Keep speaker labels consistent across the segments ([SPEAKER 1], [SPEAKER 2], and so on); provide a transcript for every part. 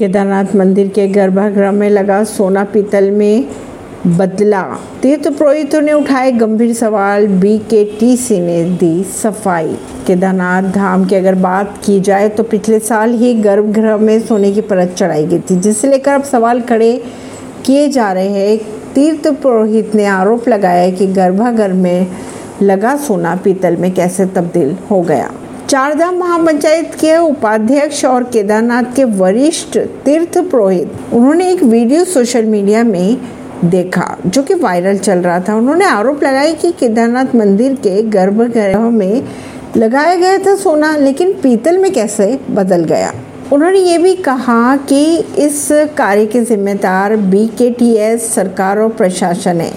[SPEAKER 1] केदारनाथ मंदिर के गर्भागृह में लगा सोना पीतल में बदला। तीर्थ पुरोहितों ने उठाए गंभीर सवाल। बी के टी सी ने दी सफ़ाई। केदारनाथ धाम की अगर बात की जाए तो पिछले साल ही गर्भगृह में सोने की परत चढ़ाई गई थी जिसे लेकर अब सवाल खड़े किए जा रहे हैं। तीर्थ पुरोहित ने आरोप लगाया कि गर्भगृह में लगा सोना पीतल में कैसे तब्दील हो गया। चारधाम महापंचायत के उपाध्यक्ष और केदारनाथ के वरिष्ठ तीर्थ पुरोहित, उन्होंने एक वीडियो सोशल मीडिया में देखा, जो कि वायरल चल रहा था। उन्होंने आरोप लगाया कि केदारनाथ मंदिर के गर्भगृह में लगाया गया था सोना, लेकिन पीतल में कैसे बदल गया? उन्होंने ये भी कहा कि इस कार्य के जिम्मेदार बी के टी एस सरकार और प्रशासन है,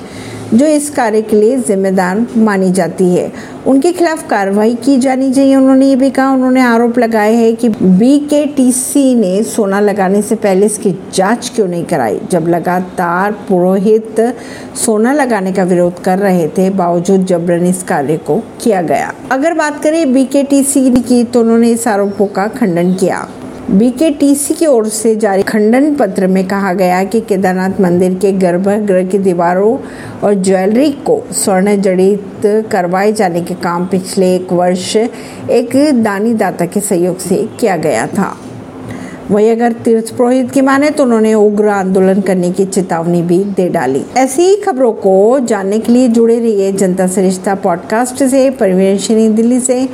[SPEAKER 1] जो इस कार्य के लिए जिम्मेदार मानी जाती है। उनके खिलाफ कार्रवाई की जानी चाहिए, उन्होंने ये भी कहा। उन्होंने आरोप लगाए हैं कि बी के टी सी ने सोना लगाने से पहले इसकी जाँच क्यों नहीं कराई? जब लगातार पुरोहित सोना लगाने का विरोध कर रहे थे, बावजूद जबरन इस कार्य को किया गया। अगर बात करें बी के टी सी की तो उन्होंने इस आरोपों का खंडन किया। बीकेटीसी की ओर से जारी खंडन पत्र में कहा गया कि केदारनाथ मंदिर के गर्भगृह की दीवारों और ज्वेलरी को स्वर्ण जड़ित करवाए जाने के काम पिछले एक वर्ष एक दानी दाता के सहयोग से किया गया था। वही अगर तीर्थ पुरोहित की माने तो उन्होंने उग्र आंदोलन करने की चेतावनी भी दे डाली। ऐसी ही खबरों को जानने के लिए जुड़े रहिए जनता सरिश्ता पॉडकास्ट से परिवेश दिल्ली से।